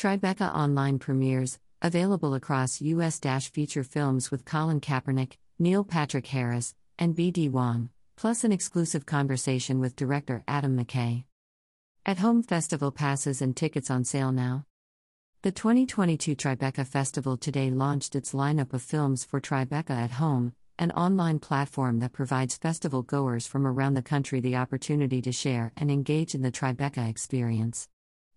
Tribeca Online premieres, available across US feature films with Colin Kaepernick, Neil Patrick Harris, and B.D. Wong, plus an exclusive conversation with director Adam McKay. At Home Festival passes and tickets on sale now. The 2022 Tribeca Festival today launched its lineup of films for Tribeca at Home, an online platform that provides festival goers from around the country the opportunity to share and engage in the Tribeca experience.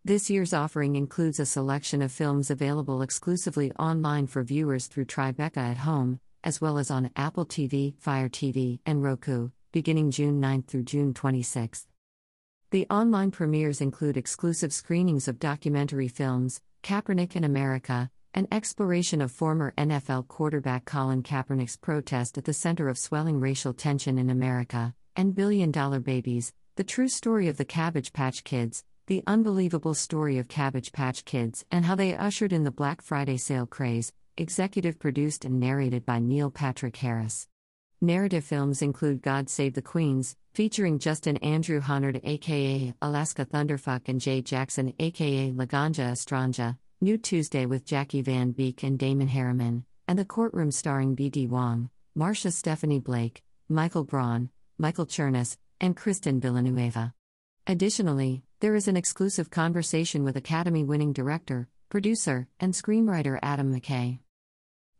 This year's offering includes a selection of films available exclusively online for viewers through Tribeca at Home, as well as on Apple TV, Fire TV, and Roku, beginning June 9 through June 26. The online premieres include exclusive screenings of documentary films, Kaepernick in America, an exploration of former NFL quarterback Colin Kaepernick's protest at the center of swelling racial tension in America, and Billion Dollar Babies, the true story of the Cabbage Patch Kids, the unbelievable story of Cabbage Patch Kids and how they ushered in the Black Friday sale craze, executive produced and narrated by Neil Patrick Harris. Narrative films include God Save the Queens, featuring Justin Andrew Honard aka Alaska Thunderfuck and Jay Jackson aka Laganja Estranja, Nude Tuesday with Jackie Van Beek and Damon Herriman, and The Courtroom starring B.D. Wong, Marcia Stephanie Blake, Michael Braun, Michael Chernus, and Kristen Villanueva. Additionally, there is an exclusive conversation with Academy winning director, producer, and screenwriter Adam McKay.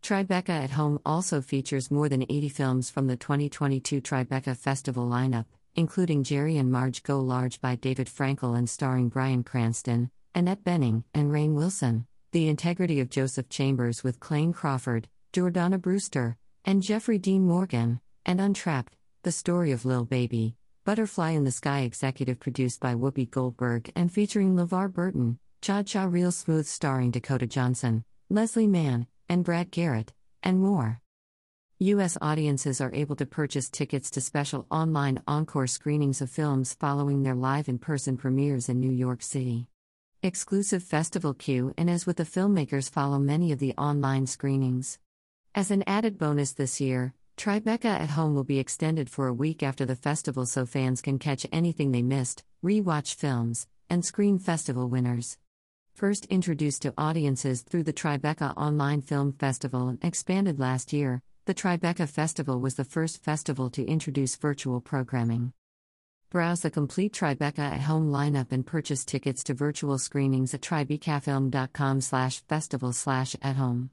Tribeca at Home also features more than 80 films from the 2022 Tribeca Festival lineup, including Jerry and Marge Go Large by David Frankel and starring Bryan Cranston, Annette Bening, and Rainn Wilson, The Integrity of Joseph Chambers with Clayne Crawford, Jordana Brewster, and Jeffrey Dean Morgan, and Untrapped, The Story of Lil Baby, Butterfly in the Sky executive produced by Whoopi Goldberg and featuring LeVar Burton, Cha Cha Real Smooth starring Dakota Johnson, Leslie Mann, and Brad Garrett, and more. U.S. audiences are able to purchase tickets to special online encore screenings of films following their live in person premieres in New York City. Exclusive festival Q and As with the filmmakers follow many of the online screenings. As an added bonus this year, Tribeca at Home will be extended for a week after the festival so fans can catch anything they missed, re-watch films, and screen festival winners. First introduced to audiences through the Tribeca Online Film Festival and expanded last year, the Tribeca Festival was the first festival to introduce virtual programming. Browse the complete Tribeca at home lineup and purchase tickets to virtual screenings at tribecafilm.com slash festival slash at home.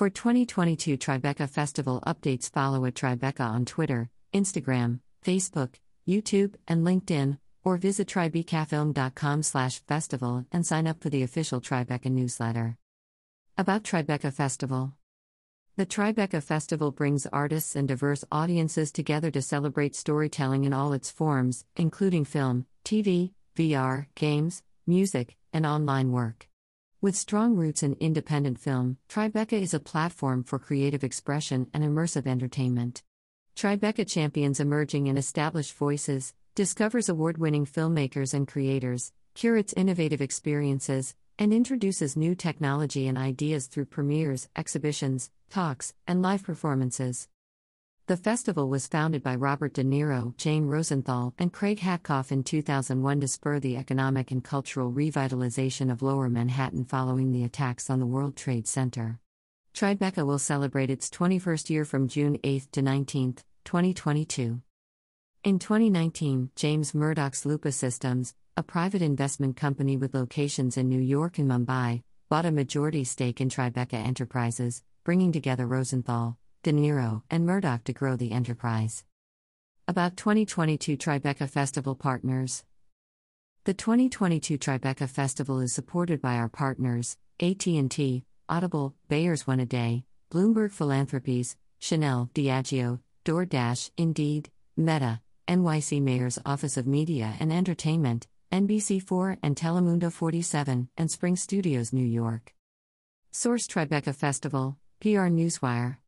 For 2022 Tribeca Festival updates follow at Tribeca on Twitter, Instagram, Facebook, YouTube, and LinkedIn, or visit tribecafilm.com slash festival and sign up for the official Tribeca newsletter. About Tribeca Festival the Tribeca Festival brings artists and diverse audiences together to celebrate storytelling in all its forms, including film, TV, VR, games, music, and online work. With strong roots in independent film, Tribeca is a platform for creative expression and immersive entertainment. Tribeca champions emerging and established voices, discovers award winning filmmakers and creators, curates innovative experiences, and introduces new technology and ideas through premieres, exhibitions, talks, and live performances. The festival was founded by Robert De Niro, Jane Rosenthal, and Craig Hatkoff in 2001 to spur the economic and cultural revitalization of Lower Manhattan following the attacks on the World Trade Center. Tribeca will celebrate its 21st year from June 8 to 19, 2022. In 2019, James Murdoch's Lupa Systems, a private investment company with locations in New York and Mumbai, bought a majority stake in Tribeca Enterprises, bringing together Rosenthal, De Niro, and Murdoch to grow the enterprise. About 2022 Tribeca Festival Partners The 2022 Tribeca Festival is supported by our partners, AT&T, Audible, Bayer's One a Day, Bloomberg Philanthropies, Chanel, Diageo, DoorDash, Indeed, Meta, NYC Mayor's Office of Media and Entertainment, NBC4 and Telemundo 47, and Spring Studios New York. Source Tribeca Festival, PR Newswire.